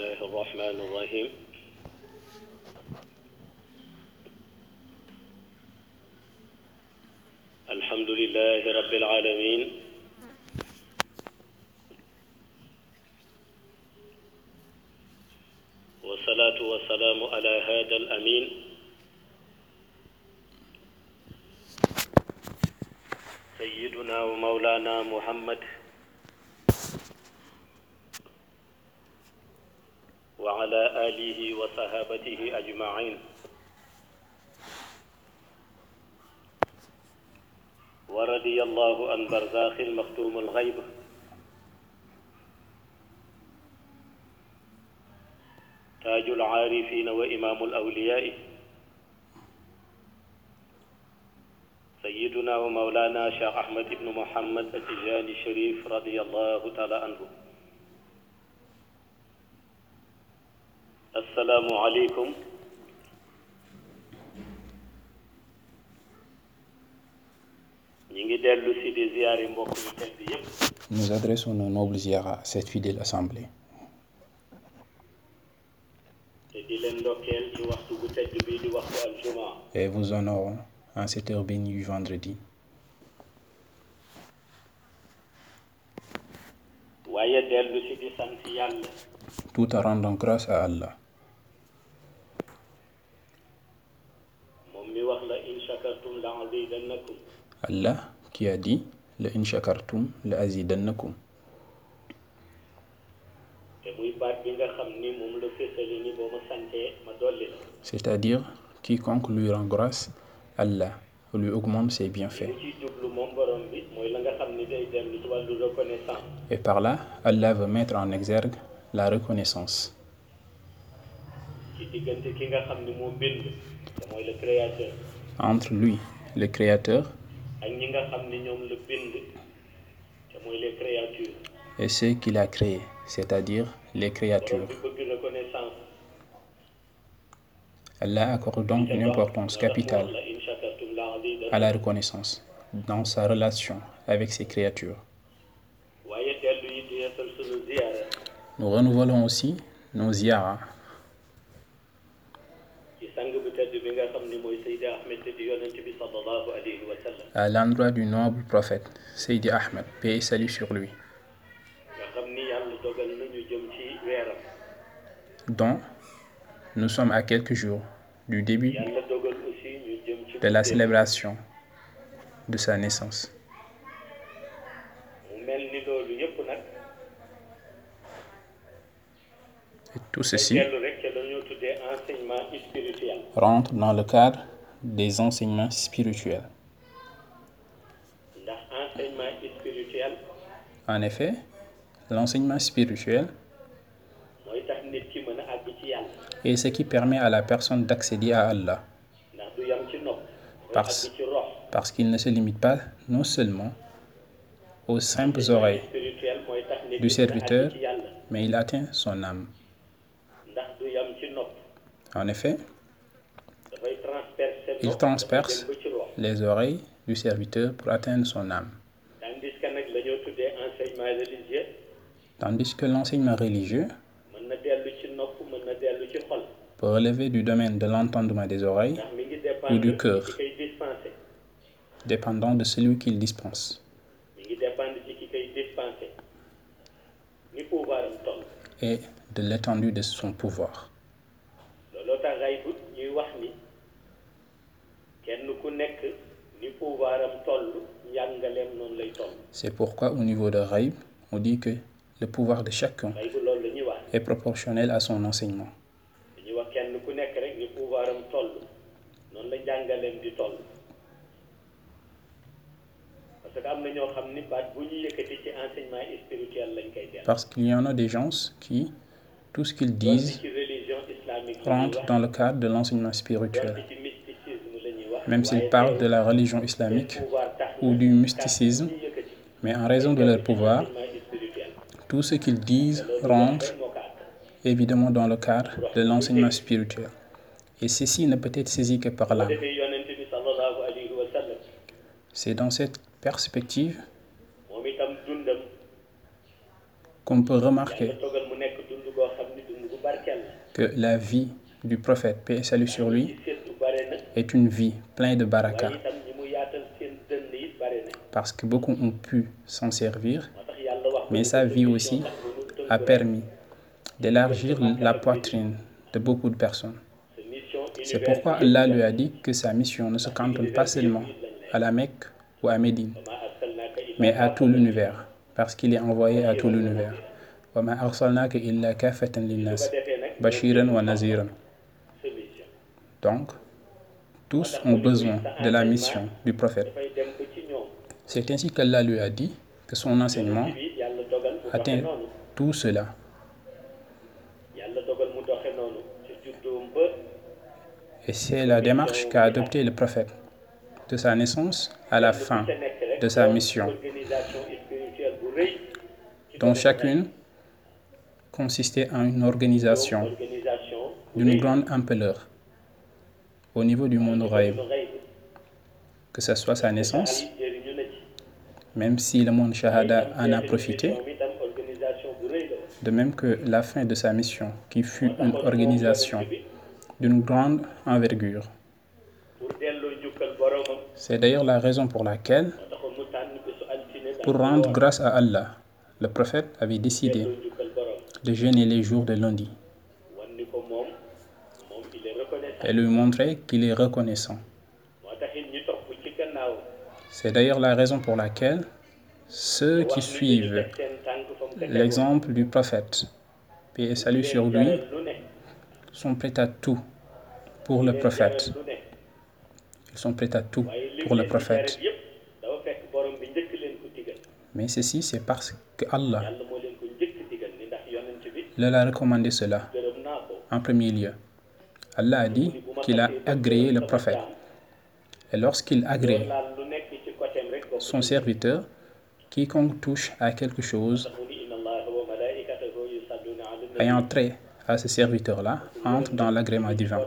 الله الرحمن الرحيم. الحمد لله رب العالمين. والصلاة والسلام على هذا الأمين. سيدنا ومولانا محمد آله وصحابته أجمعين. ورضي الله عن برزاخ المختوم الغيب. تاج العارفين وإمام الأولياء. سيدنا ومولانا شيخ أحمد بن محمد التجاني الشريف رضي الله تعالى عنه. Nous adressons nos nobles ziyaras à cette fidèle assemblée. Et vous honorons en cette heure bénie du vendredi, tout en rendant grâce à Allah, moom mi wax la in shakartum la azidannakum Allah qui a dit la in shakartum la. Azidannakum c'est-à-dire quiconque lui rend grâce, Allah lui augmente ses bienfaits. Et par là, Allah veut mettre en exergue la reconnaissance. Entre lui, le Créateur, et ceux qu'il a créés, c'est-à-dire les créatures. Allah accorde donc une importance capitale à la reconnaissance dans sa relation avec ses créatures. Nous renouvelons aussi nos ziyaras à l'endroit du noble prophète Seydi Ahmed, paix et salut sur lui, dont nous sommes à quelques jours du début de la célébration de sa naissance. Et tout ceci rentre dans le cadre des enseignements spirituels. En effet, l'enseignement spirituel est ce qui permet à la personne d'accéder à Allah, Parce- parce qu'il ne se limite pas non seulement aux simples oreilles du serviteur, mais il atteint son âme. En effet, il transperce les oreilles du serviteur pour atteindre son âme. tandis que l'enseignement religieux peut relever du domaine de l'entendement des oreilles, Ou du cœur. dépendant de celui qu'il dispense, et de l'étendue de son pouvoir. Nekk ni pouvoir am toll njàngaleem noonu lay toll. C'est pourquoi au niveau de Raïb, on dit que le pouvoir de chacun est proportionnel à son enseignement. parce qu'il y en a des gens qui, tout ce qu'ils disent rentre dans le cadre de l'enseignement spirituel, ci mysticisme la ñuy wax même s'ils parlent de la religion islamique ou du mysticisme, mais en raison de leur pouvoir, tout ce qu'ils disent rentre évidemment dans le cadre de l'enseignement spirituel. Et ceci ne peut être saisi que par l'âme. C'est dans cette perspective qu'on peut remarquer que la vie du prophète, paix et salut sur lui, est une vie pleine de baraka. Parce que beaucoup ont pu s'en servir, mais sa vie aussi a permis d'élargir la poitrine de beaucoup de personnes. C'est pourquoi Allah lui a dit que sa mission ne se cantonne pas seulement à la Mecque ou à Médine, mais à tout l'univers, parce qu'il est envoyé à tout l'univers. Donc, tous ont besoin de la mission du prophète. C'est ainsi qu'Allah lui a dit que son enseignement atteint tout cela. Et c'est la démarche qu'a adoptée le prophète, de sa naissance à la fin de sa mission, dont chacune consistait en une organisation d'une grande ampleur au niveau du monde rëy que ce soit sa naissance, même si le monde Shahada en a profité, de même que la fin de sa mission, qui fut une organisation d'une grande envergure. C'est d'ailleurs la raison pour laquelle, pour rendre grâce à Allah, le prophète avait décidé de jeûner les jours de lundi wan ni ko moom moom il est reconnaissant et lui montrer qu'il est reconnaissant. C'est d'ailleurs la raison pour laquelle ceux qui suivent l'exemple du prophète, paix et salut sur lui, sont prêts à tout pour le prophète. Ils sont prêts à tout pour le prophète. Mais ceci, c'est parce que Allah leur a recommandé cela en premier lieu. Allah a dit qu'il a agréé le prophète. Et lorsqu'il agrée son serviteur, quiconque touche à quelque chose ayant trait à ce serviteur-là entre dans l'agrément divin.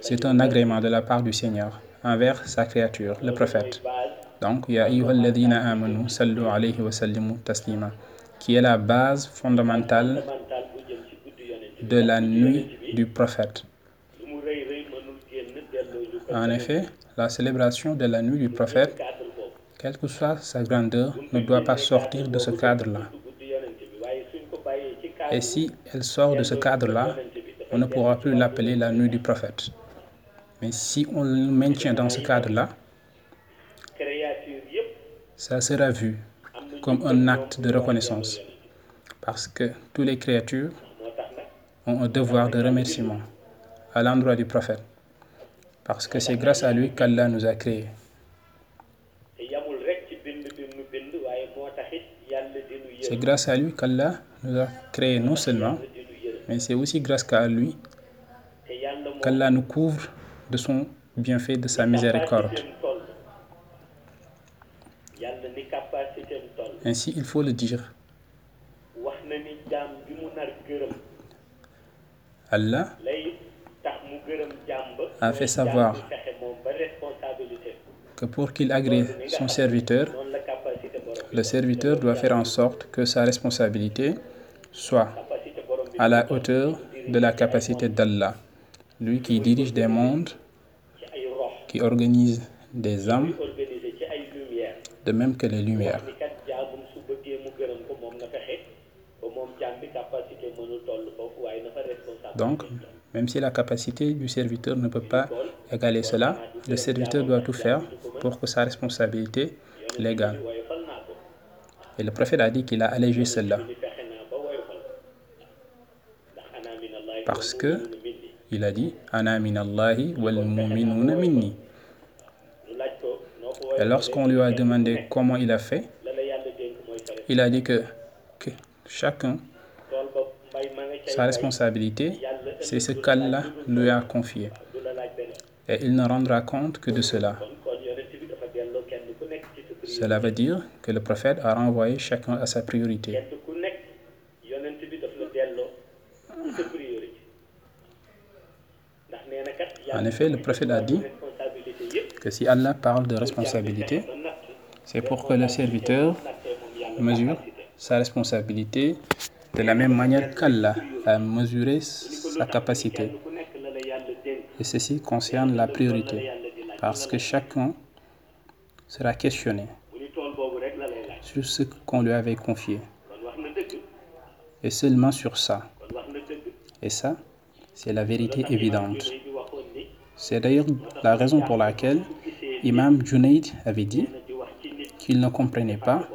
C'est un agrément de la part du Seigneur envers sa créature, le prophète. Donc, Ya ayyuhalladhina amanu sallu alayhi wa taslima, qui est la base fondamentale de la nuit du prophète. En effet, la célébration de la nuit du prophète, quelle que soit sa grandeur, ne doit pas sortir de ce cadre-là. Et si elle sort de ce cadre-là, on ne pourra plus l'appeler la nuit du prophète. Mais si on le maintient dans ce cadre-là, ça sera vu comme un acte de reconnaissance. Parce que toutes les créatures ont un devoir de remerciement à l'endroit du prophète. Parce que c'est grâce à lui qu'Allah nous a créés. C'est grâce à lui qu'Allah nous a créés non seulement, mais c'est aussi grâce à lui qu'Allah nous couvre de son bienfait, de sa miséricorde. capacité am toll yàlla ni capacité am toll Ainsi, il faut le dire, Allah a fait savoir que pour qu'il agrée son serviteur, le serviteur doit faire en sorte que sa responsabilité soit à la hauteur de la capacité d'Allah, lui qui dirige des mondes, qui organise des âmes, de même que les lumières. Donc, même si la capacité du serviteur ne peut pas égaler cela, le serviteur doit tout faire pour que sa responsabilité l'égale. Et le prophète a dit qu'il a allégé cela parce que il a dit Et lorsqu'on lui a demandé comment il a fait, il a dit que, que chacun, sa responsabilité, c'est ce qu'Allah lui a confié. Et il ne rendra compte que de cela. Cela veut dire que le prophète a renvoyé chacun à sa priorité. En effet, le prophète a dit que si Allah parle de responsabilité, c'est pour que le serviteur mesure sa responsabilité de la même manière qu'Allah a mesuré sa capacité. Et ceci concerne la priorité, parce que chacun sera questionné sur ce qu'on lui avait confié. Et seulement sur ça. Et ça, c'est la vérité évidente. C'est d'ailleurs la raison pour laquelle Imam Junaid avait dit qu'il ne comprenait pas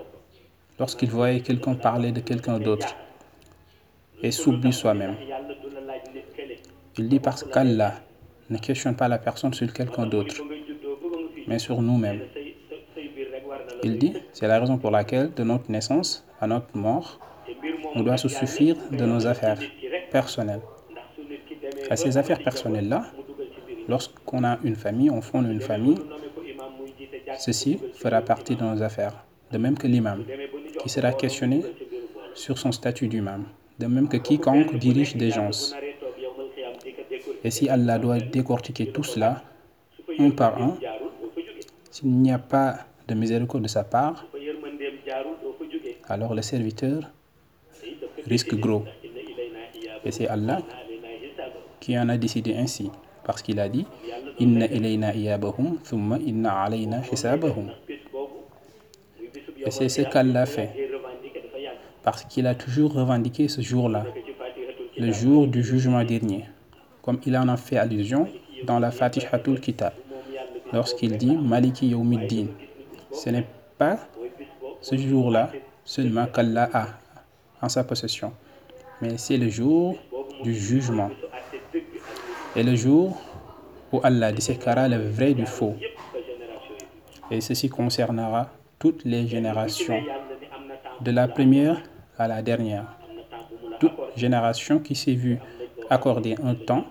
lorsqu'il voyait quelqu'un parler de quelqu'un d'autre et s'oublie soi-même. Il dit parce qu'Allah ne questionne pas la personne sur quelqu'un d'autre, mais sur nous-mêmes. Il dit, c'est la raison pour laquelle de notre naissance à notre mort, on doit se suffire de nos affaires personnelles. À ces affaires personnelles-là, lorsqu'on a une famille, on fonde une famille, ceci fera partie de nos affaires. De même que l'imam, qui sera questionné sur son statut d'imam. De même que quiconque dirige des gens. Et si Allah doit décortiquer tout cela, un par un, s'il n'y a pas de miséricorde de sa part, alors le serviteur risque gros. Et c'est Allah qui en a décidé ainsi, parce qu'il a dit. Et c'est ce qu'Allah fait, parce qu'il a toujours revendiqué ce jour-là, le jour du jugement dernier, comme il en a fait allusion dans la Fatihatul Kitab, lorsqu'il dit Maliki Yawmiddin. Ce n'est pas ce jour-là seulement qu'Allah a en sa possession, mais c'est le jour du jugement et le jour où Allah disséquera le vrai du faux. Et ceci concernera toutes les générations, de la première à la dernière. Toute génération qui s'est vue accorder un temps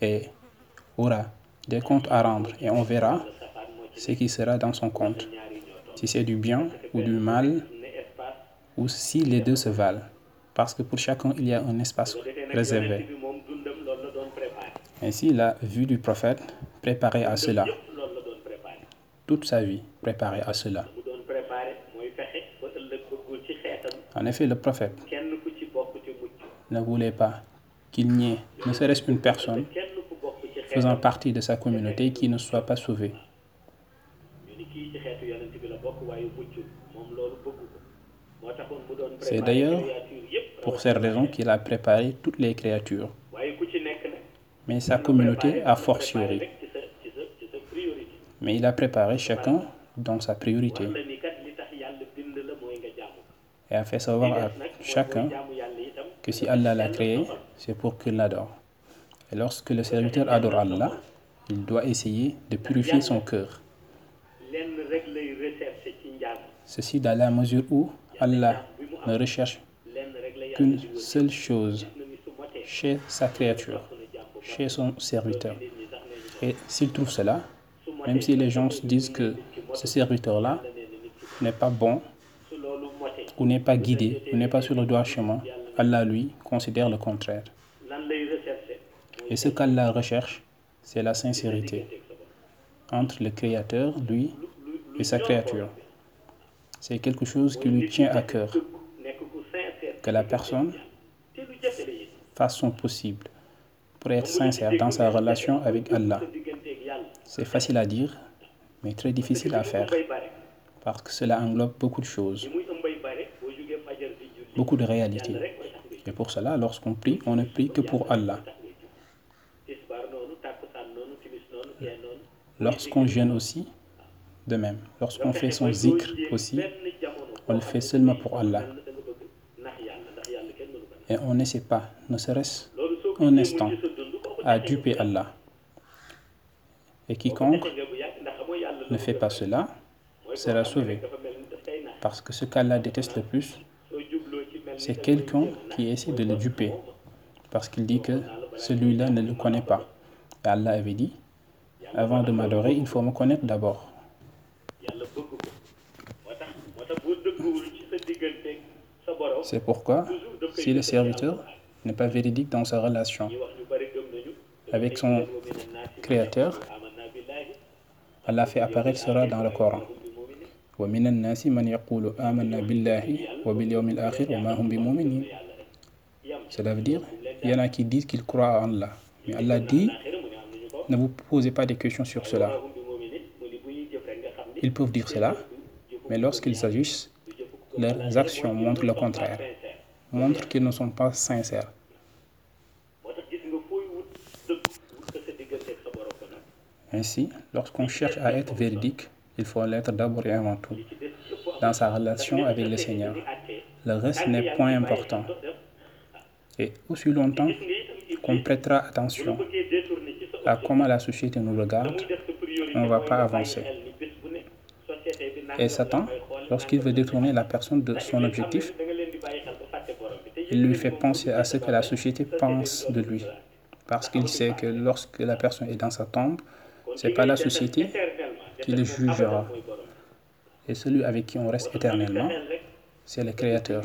et aura des comptes à rendre et on verra ce qui sera dans son compte, si c'est du bien ou du mal, ou si les deux se valent, parce que pour chacun il y a un espace réservé. Ainsi, la vue du prophète préparé à cela, toute sa vie préparée à cela. En effet, le prophète ne voulait pas qu'il n'y ait ne serait-ce une personne faisant partie de sa communauté qui ne soit pas sauvée. C'est d'ailleurs pour cette raison qu'il a préparé toutes les créatures, mais sa communauté a fortiori. Mais il a préparé chacun dans sa priorité et a fait savoir à chacun que si Allah l'a créé, c'est pour qu'il l'adore. Et lorsque le serviteur adore Allah, il doit essayer de purifier son cœur. Ceci dans la mesure où Allah ne recherche qu'une seule chose chez sa créature, chez son serviteur. Et s'il trouve cela, même si les gens disent que ce serviteur-là n'est pas bon, ou n'est pas guidé, ou n'est pas sur le droit chemin, Allah, lui, considère le contraire. Et ce qu'Allah recherche, c'est la sincérité entre le Créateur, lui, et sa créature. C'est quelque chose qui lui tient à cœur. Que la personne fasse son possible pour être sincère dans sa relation avec Allah. C'est facile à dire, mais très difficile à faire, parce que cela englobe beaucoup de choses, beaucoup de réalités. Et pour cela, lorsqu'on prie, on ne prie que pour Allah. Lorsqu'on jeûne aussi, de même. Lorsqu'on fait son zikr aussi, on le fait seulement pour Allah. Et on n'essaie pas, ne serait-ce un instant, à duper Allah. Et quiconque ne fait pas cela sera sauvé. Parce que ce qu'Allah déteste le plus, c'est quelqu'un qui essaie de le duper. Parce qu'il dit que celui-là ne le connaît pas. Et Allah avait dit, avant de m'adorer, il faut me connaître d'abord. C'est pourquoi, si le serviteur n'est pas véridique dans sa relation avec son Créateur, Allah fait apparaître cela dans le Coran. Hum cela veut dire il y en a qui disent qu'ils croient en Allah. Mais Allah dit ne vous posez pas des questions sur cela. Ils peuvent dire cela mais lorsqu'ils s'agissent leurs actions montrent le contraire. Montrent qu'ils ne sont pas sincères. Ainsi lorsqu'on cherche à être véridique il faut l'être d'abord et avant tout dans sa relation avec le Seigneur. Le reste n'est point important. Et aussi longtemps qu'on prêtera attention à comment la société nous regarde, on ne va pas avancer. Et Satan, lorsqu'il veut détourner la personne de son objectif, il lui fait penser à ce que la société pense de lui. Parce qu'il sait que lorsque la personne est dans sa tombe, ce n'est pas la société qui le jugera. Et celui avec qui on reste éternellement, c'est le Créateur.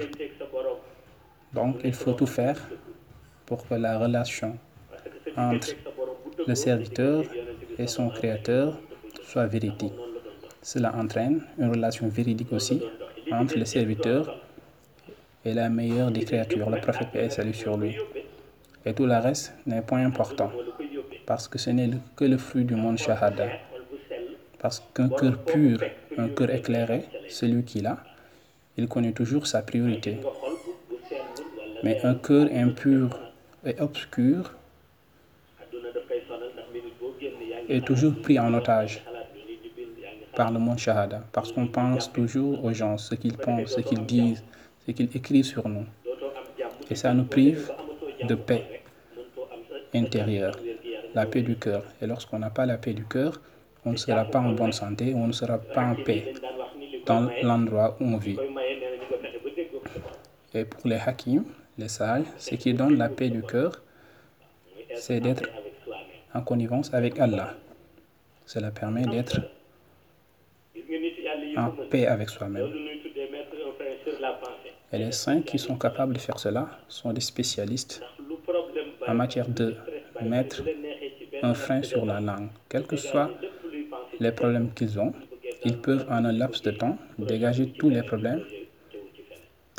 Donc il faut tout faire pour que la relation entre le serviteur et son Créateur soit véridique. Cela entraîne une relation véridique aussi entre le serviteur et la meilleure des créatures, le prophète paix salut sur lui. Et tout le reste n'est point important, parce que ce n'est que le fruit du monde shahada. Parce qu'un cœur pur, un cœur éclairé, celui qui l'a, il connaît toujours sa priorité. Mais un cœur impur et obscur est toujours pris en otage par le monde shahada, parce qu'on pense toujours aux gens, ce qu'ils pensent, ce qu'ils disent, ce qu'ils écrivent sur nous. Et ça nous prive de paix intérieure, la paix du cœur. Et lorsqu'on n'a pas la paix du cœur, on ne sera pas en bonne santé, on ne sera pas en paix dans l'endroit où on vit. Et pour les hakim, les sages, ce qui donne la paix du cœur, c'est d'être en connivence avec Allah. Cela permet d'être en paix avec soi-même. Et les saints qui sont capables de faire cela sont des spécialistes en matière de mettre un frein sur la langue. Quels que soient les problèmes qu'ils ont, ils peuvent en un laps de temps dégager tous les problèmes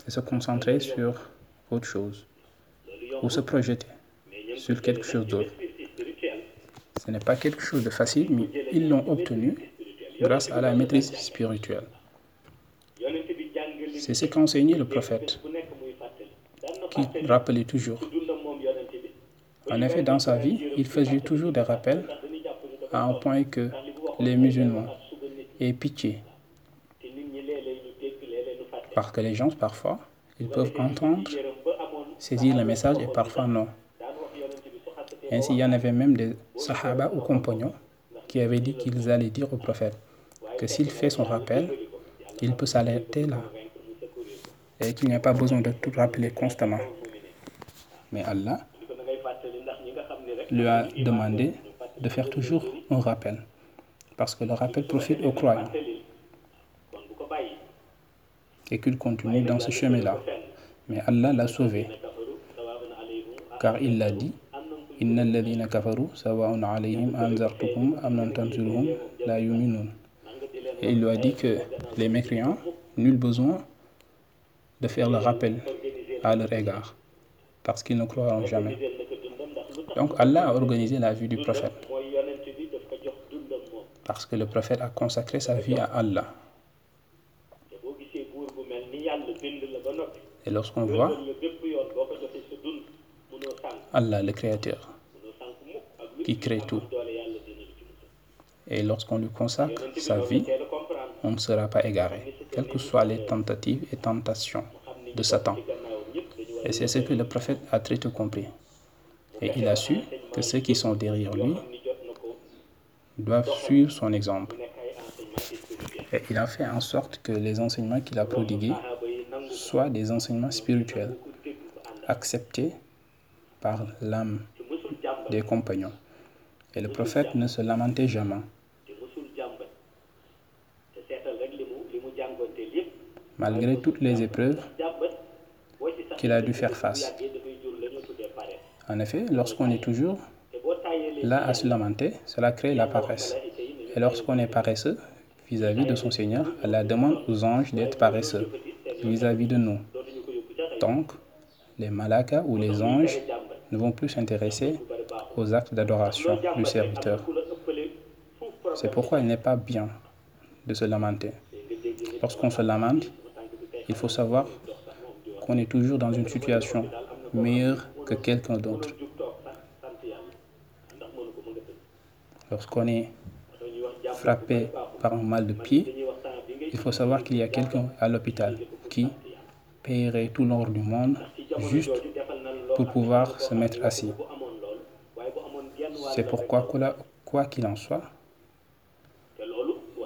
et se concentrer sur autre chose ou se projeter sur quelque chose d'autre. Ce n'est pas quelque chose de facile, mais ils l'ont obtenu grâce à la maîtrise spirituelle. C'est ce qu'enseignait le prophète, qui rappelait toujours. En effet, dans sa vie, il faisait toujours des rappels à un point que les musulmans aient pitié. Parce que les gens, parfois, ils peuvent entendre, saisir le message et parfois non. Ainsi, il y en avait même des sahaba ou compagnons qui avaient dit qu'ils allaient dire au prophète que s'il fait son rappel, il peut s'arrêter là et qu'il n'y a pas besoin de tout rappeler constamment. Mais Allah lui a demandé de faire toujours un rappel parce que le rappel profite aux croyants et qu'il continue dans ce chemin-là. Mais Allah l'a sauvé car il l'a dit et il lui a dit que les mécréants, nul besoin de faire le rappel à leur égard, parce qu'ils ne croiront jamais. Donc Allah a organisé la vie du prophète, parce que le prophète a consacré sa vie à Allah. Et lorsqu'on voit Allah, le Créateur, qui crée tout. Et lorsqu'on lui consacre sa vie, on ne sera pas égaré, quelles que soient les tentatives et tentations de Satan. Et c'est ce que le prophète a très tôt compris. Et il a su que ceux qui sont derrière lui doivent suivre son exemple. Et il a fait en sorte que les enseignements qu'il a prodigués soient des enseignements spirituels, acceptés par l'âme des compagnons. Et le prophète ne se lamentait jamais. Malgré toutes les épreuves qu'il a dû faire face. En effet, lorsqu'on est toujours là à se lamenter, cela crée la paresse. Et lorsqu'on est paresseux, vis-à-vis de son Seigneur, Allah demande aux anges d'être paresseux vis-à-vis de nous. Donc, les malakas ou les anges ne vont plus s'intéresser aux actes d'adoration du serviteur. C'est pourquoi il n'est pas bien de se lamenter. Lorsqu'on se lamente, il faut savoir qu'on est toujours dans une situation meilleure que quelqu'un d'autre. Lorsqu'on est frappé par un mal de pied, il faut savoir qu'il y a quelqu'un à l'hôpital qui paierait tout l'or du monde juste pour pouvoir se mettre assis. C'est pourquoi, quoi qu'il en soit,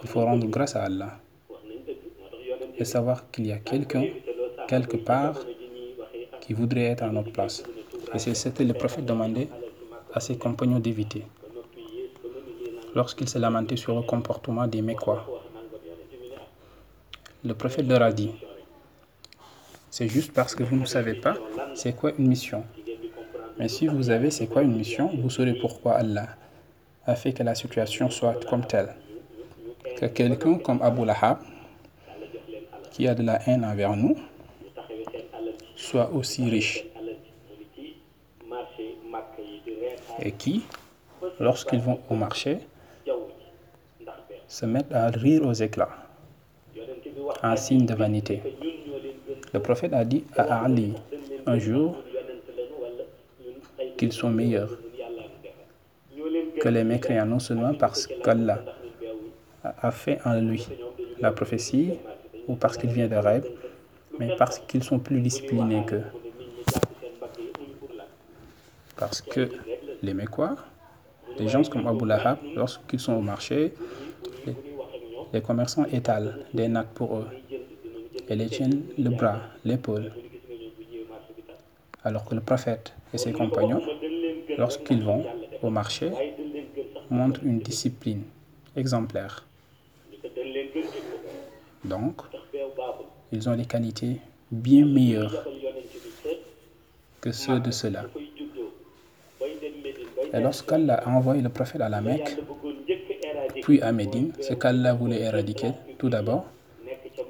il faut rendre grâce à Allah et savoir qu'il y a quelqu'un quelque part qui voudrait être à notre place. Et c'est ce que le prophète demandait à ses compagnons d'éviter lorsqu'il se lamentait sur le comportement des Mécois. Le prophète leur a dit, c'est juste parce que vous ne savez pas c'est quoi une mission. Mais si vous savez c'est quoi une mission, vous saurez pourquoi Allah a fait que la situation soit comme telle. Que quelqu'un comme Abu Lahab, qui a de la haine envers nous, soit aussi riche. Et qui, lorsqu'ils vont au marché, se mettent à rire aux éclats, en signe de vanité. Le prophète a dit à Ali un jour qu'ils sont meilleurs que les mécréants, non seulement parce qu'Allah a fait en lui la prophétie ou parce qu'il vient de rêve, mais parce qu'ils sont plus disciplinés qu'eux. Parce que les Mécois, les gens comme Abu Lahab, lorsqu'ils sont au marché, les, commerçants étalent des nattes pour eux et les tiennent le bras, l'épaule. Alors que le prophète et ses compagnons, lorsqu'ils vont au marché, montrent une discipline exemplaire. Donc, ils ont des qualités bien meilleures que ceux de ceux-là. Et lorsqu'Allah a envoyé le prophète à la Mecque, puis à Médine, ce qu'Allah voulait éradiquer, tout d'abord,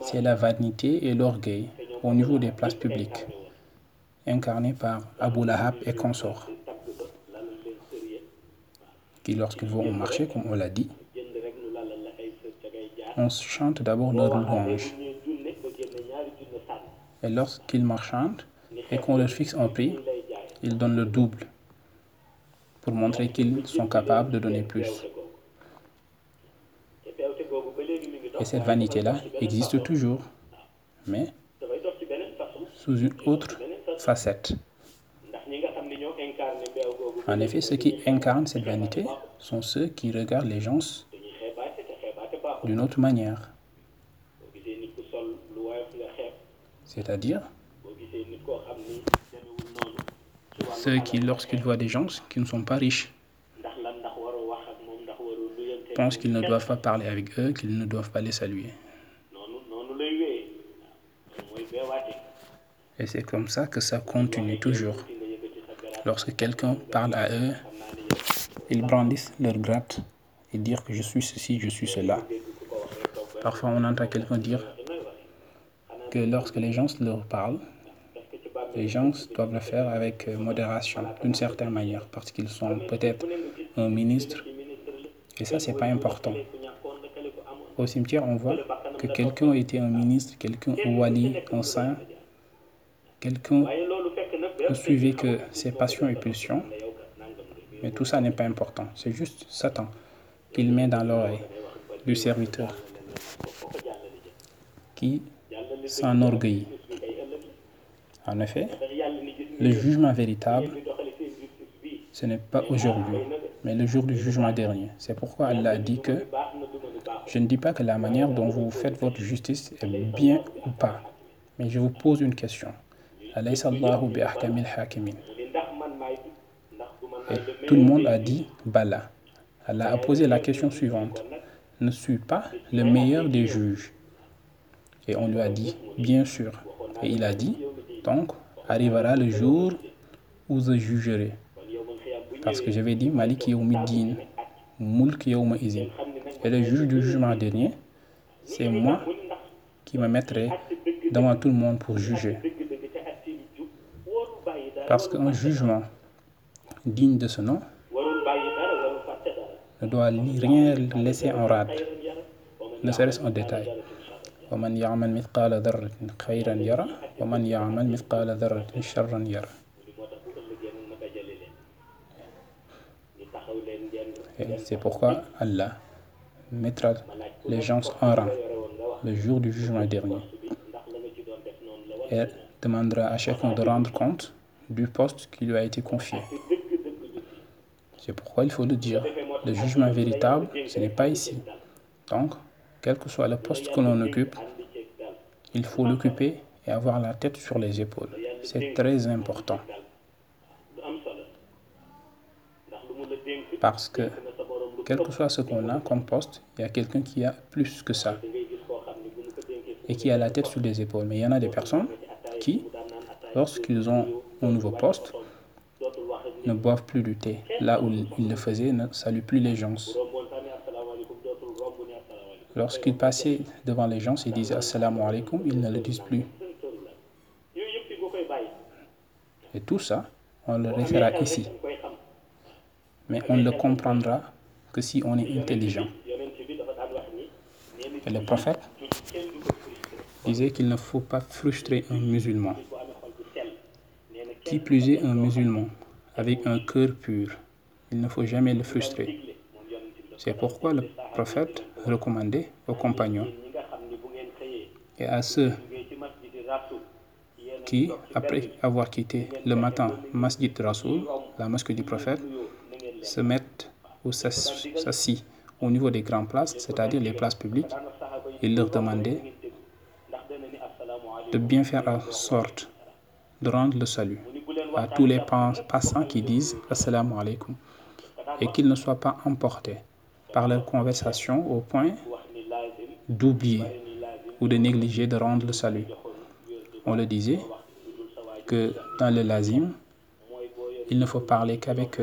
c'est la vanité et l'orgueil au niveau des places publiques, incarnées par Abu Lahab et consorts, qui lorsqu'ils vont au marché, comme on l'a dit, on chante d'abord leur louange. Et lorsqu'ils marchandent et qu'on leur fixe un prix, ils donnent le double pour montrer qu'ils sont capables de donner plus. Et cette vanité-là existe toujours, mais sous une autre facette. En effet, ceux qui incarnent cette vanité sont ceux qui regardent les gens d'une autre manière. C'est-à-dire ceux qui, lorsqu'ils voient des gens qui ne sont pas riches, pensent qu'ils ne doivent pas parler avec eux, qu'ils ne doivent pas les saluer. Et c'est comme ça que ça continue toujours. Lorsque quelqu'un parle à eux, ils brandissent leur gratte et dire que je suis ceci, je suis cela. Parfois, on entend quelqu'un dire que lorsque les gens leur parlent, les gens doivent le faire avec modération, d'une certaine manière, parce qu'ils sont peut-être un ministre. Et ça, c'est pas important. Au cimetière, on voit que quelqu'un était un ministre, quelqu'un un wali, un saint, quelqu'un suivait que ses passions et pulsions. Mais tout ça n'est pas important. C'est juste Satan qu'il met dans l'oreille du serviteur qui s'enorgueillit. En effet, le jugement véritable, ce n'est pas aujourd'hui, mais le jour du jugement dernier. C'est pourquoi Allah a dit que je ne dis pas que la manière dont vous faites votre justice est bien ou pas, mais je vous pose une question. Et tout le monde a dit Bala. Allah a posé la question suivante. Ne suis pas le meilleur des juges Et on lui a dit Bien sûr. Et il a dit Donc, arrivera le jour où je jugerai. Parce que j'avais dit Malik Yawmiddin, Mulk Yawma Izin. Et le juge du jugement dernier c'est moi qui me mettrai devant tout le monde pour juger. Parce qu'un jugement digne de ce nom ne doit rien laisser en rade, ne serait-ce un détail. ومن يعمل مثقال ذرة خيرا يرى wa c'est pourquoi Allah mettra les gens en rang le jour du jugement dernier et demandera à chacun de rendre compte du poste qui lui a été confié. C'est pourquoi il faut le dire. Le jugement véritable, ce n'est pas ici. Donc, quel que soit le poste que l'on occupe, il faut l'occuper et avoir la tête sur les épaules. C'est très important. Parce que, quel que soit ce qu'on a comme poste, il y a quelqu'un qui a plus que ça et qui a la tête sur les épaules. Mais il y en a des personnes qui, lorsqu'ils ont un nouveau poste, ne boivent plus du thé. Là où ils le faisaient, ne saluent plus les gens. Lorsqu'ils passaient devant les gens, ils disaient Assalamu alaikum, ils ne le disent plus. Et tout ça, on le référera ici. Mais on ne le comprendra que si on est intelligent. Et le prophète disait qu'il ne faut pas frustrer un musulman. Qui plus est un musulman avec un cœur pur, il ne faut jamais le frustrer. C'est pourquoi le prophète recommandait aux compagnons et à ceux qui, après avoir quitté le matin Masjid Rasoul, la mosquée du prophète, se mettent ou s'assient au niveau des grandes places, c'est-à-dire les places publiques, il leur demandait de bien faire en sorte de rendre le salut à tous les passants qui disent Assalamu alaikum et qu'ils ne soient pas emportés par leur conversation au point d'oublier ou de négliger de rendre le salut. On le disait que dans le lazim, il ne faut parler qu'avec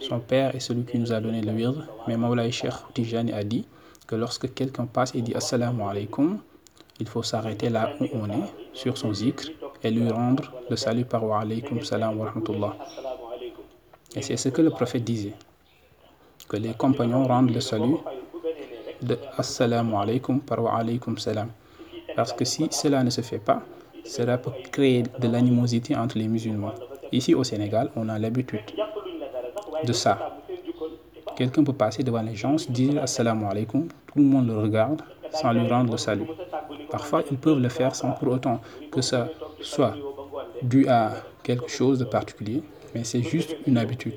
son père et celui qui nous a donné le wird. Mais Maulay Sheikh Tijani a dit que lorsque quelqu'un passe et dit Assalamu alaikum, il faut s'arrêter là où on est, sur son zikr, et lui rendre le salut par wa alaykum salam wa rahmatullah. Et c'est ce que le prophète disait, que les compagnons rendent le salut de assalamu alaykum par wa alaykum salam. Parce que si cela ne se fait pas, cela peut créer de l'animosité entre les musulmans. Ici au Sénégal, on a l'habitude de ça. Quelqu'un peut passer devant les gens, dire assalamu alaykum, tout le monde le regarde sans lui rendre salut. Parfois, ils peuvent le faire sans pour autant que ça soit dû à quelque chose de particulier, mais c'est juste une habitude.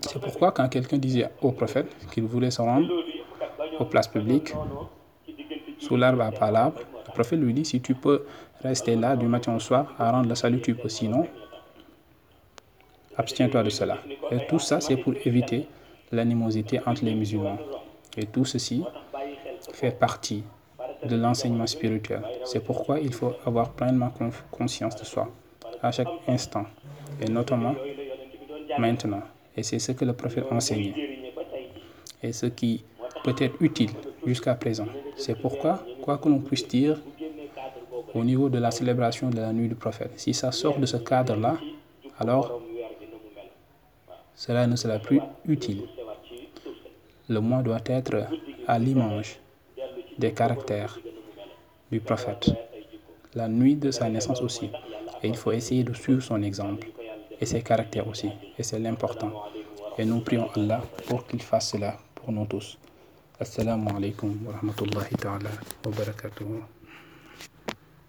C'est pourquoi quand quelqu'un disait au prophète qu'il voulait se rendre aux places publiques, sous l'arbre à palabres, le prophète lui dit, si tu peux rester là du matin au soir à rendre le salut, tu peux. Sinon, abstiens-toi de cela. Et tout ça, c'est pour éviter l'animosité entre les musulmans. Et tout ceci fait partie de l'enseignement spirituel. C'est pourquoi il faut avoir pleinement conscience de soi à chaque instant, et notamment maintenant. Et c'est ce que le prophète enseignait. Et ce qui peut être utile jusqu'à présent. C'est pourquoi, quoi que l'on puisse dire, au niveau de la célébration de la nuit du prophète, si ça sort de ce cadre-là, alors cela ne sera plus utile. Le mois doit être à l'image des caractères du prophète, la nuit de sa naissance aussi. Et il faut essayer de suivre son exemple et ses caractères aussi. Et c'est l'important. Et nous prions Allah pour qu'il fasse cela pour nous tous. Assalamu alaikum wa rahmatullahi ta'ala wa.